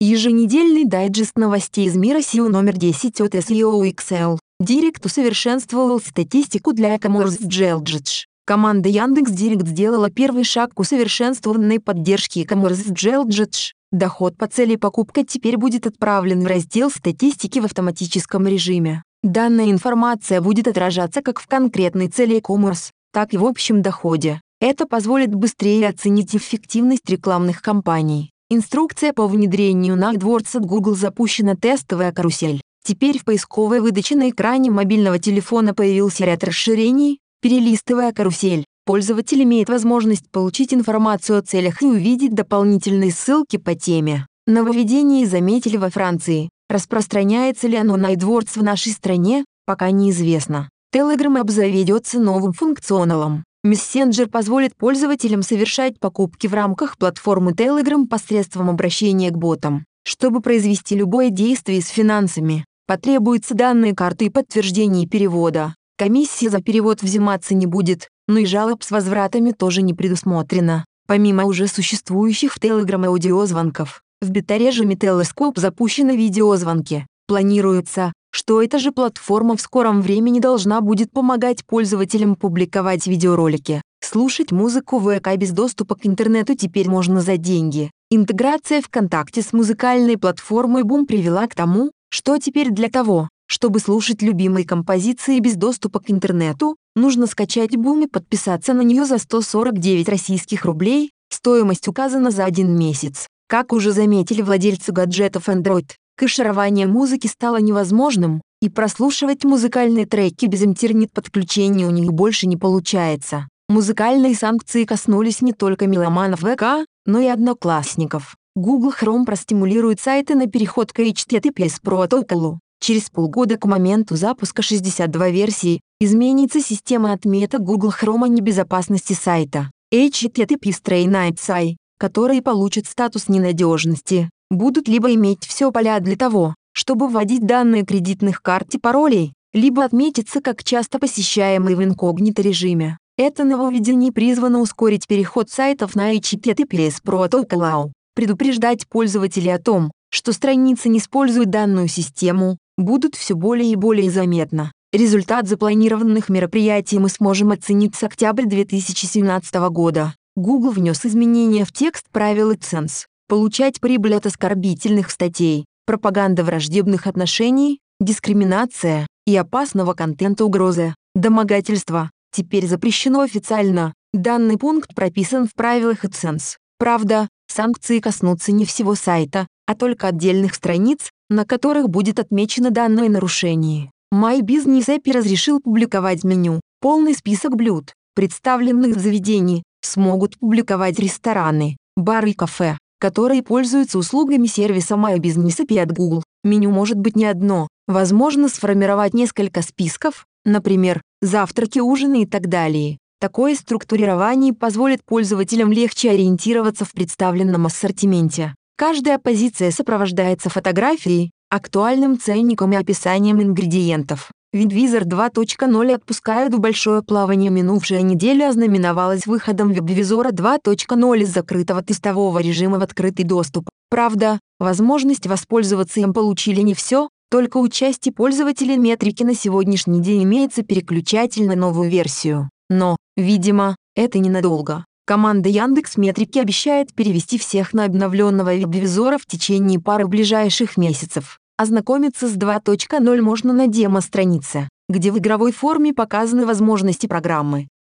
Еженедельный дайджест новостей из мира SEO номер 10 от SEO XL. Директ усовершенствовал статистику для в Джелджидж. Команда Яндекс Директ сделала первый шаг к усовершенствованной поддержке в Джелджидж. Доход по цели покупка теперь будет отправлен в раздел статистики в автоматическом режиме. Данная информация будет отражаться как в конкретной цели e-commerce, так и в общем доходе. Это позволит быстрее оценить эффективность рекламных кампаний. Инструкция по внедрению на AdWords от Google запущена тестовая карусель. Теперь в поисковой выдаче на экране мобильного телефона появился ряд расширений, перелистывая карусель. Пользователь имеет возможность получить информацию о целях и увидеть дополнительные ссылки по теме. Нововведение заметили во Франции. Распространяется ли оно на AdWords в нашей стране, пока неизвестно. Telegram обзаведется новым функционалом. Мессенджер позволит пользователям совершать покупки в рамках платформы Telegram посредством обращения к ботам. Чтобы произвести любое действие с финансами, потребуются данные карты и подтверждение перевода. Комиссия за перевод взиматься не будет, но и жалоб с возвратами тоже не предусмотрено. Помимо уже существующих в Telegram аудиозвонков, в бета-режиме Telescope запущены видеозвонки. Планируется, что эта же платформа в скором времени должна будет помогать пользователям публиковать видеоролики. Слушать музыку в ВК без доступа к интернету теперь можно за деньги. Интеграция ВКонтакте с музыкальной платформой Boom привела к тому, что теперь для того, чтобы слушать любимые композиции без доступа к интернету, нужно скачать Boom и подписаться на нее за 149 российских рублей, стоимость указана за один месяц. Как уже заметили владельцы гаджетов Android, Кэширование музыки стало невозможным, и прослушивать музыкальные треки без интернет-подключения у них больше не получается. Музыкальные санкции коснулись не только меломанов ВК, но и одноклассников. Google Chrome простимулирует сайты на переход к HTTPS протоколу. Через полгода к моменту запуска 62 версии изменится система отметок Google Chrome о небезопасности сайта. HTTP Strain Site, которые получат статус ненадежности будут либо иметь все поля для того, чтобы вводить данные кредитных карт и паролей, либо отметиться как часто посещаемый в инкогнито режиме. Это нововведение призвано ускорить переход сайтов на HTTPS Protocol, предупреждать пользователей о том, что страницы не используют данную систему, будут все более и более заметно. Результат запланированных мероприятий мы сможем оценить с октября 2017 года. Google внес изменения в текст правил AdSense, получать прибыль от оскорбительных статей, пропаганда враждебных отношений, дискриминация и опасного контента угрозы, домогательства. Теперь запрещено официально. Данный пункт прописан в правилах AdSense. Правда, санкции коснутся не всего сайта, а только отдельных страниц, на которых будет отмечено данное нарушение. My Business App разрешил публиковать меню. Полный список блюд, представленных в заведении, смогут публиковать рестораны, бары и кафе которые пользуются услугами сервиса My Business API от Google. Меню может быть не одно. Возможно сформировать несколько списков, например, завтраки, ужины и так далее. Такое структурирование позволит пользователям легче ориентироваться в представленном ассортименте. Каждая позиция сопровождается фотографией, актуальным ценником и описанием ингредиентов. WebVisor 2.0 отпускают в большое плавание. Минувшая неделя ознаменовалась выходом WebVisor 2.0 из закрытого тестового режима в открытый доступ. Правда, возможность воспользоваться им получили не все, только у части пользователей метрики на сегодняшний день имеется переключатель на новую версию. Но, видимо, это ненадолго. Команда Яндекс Метрики обещает перевести всех на обновленного веб-визора в течение пары ближайших месяцев. Ознакомиться с 2.0 можно на демо-странице, где в игровой форме показаны возможности программы.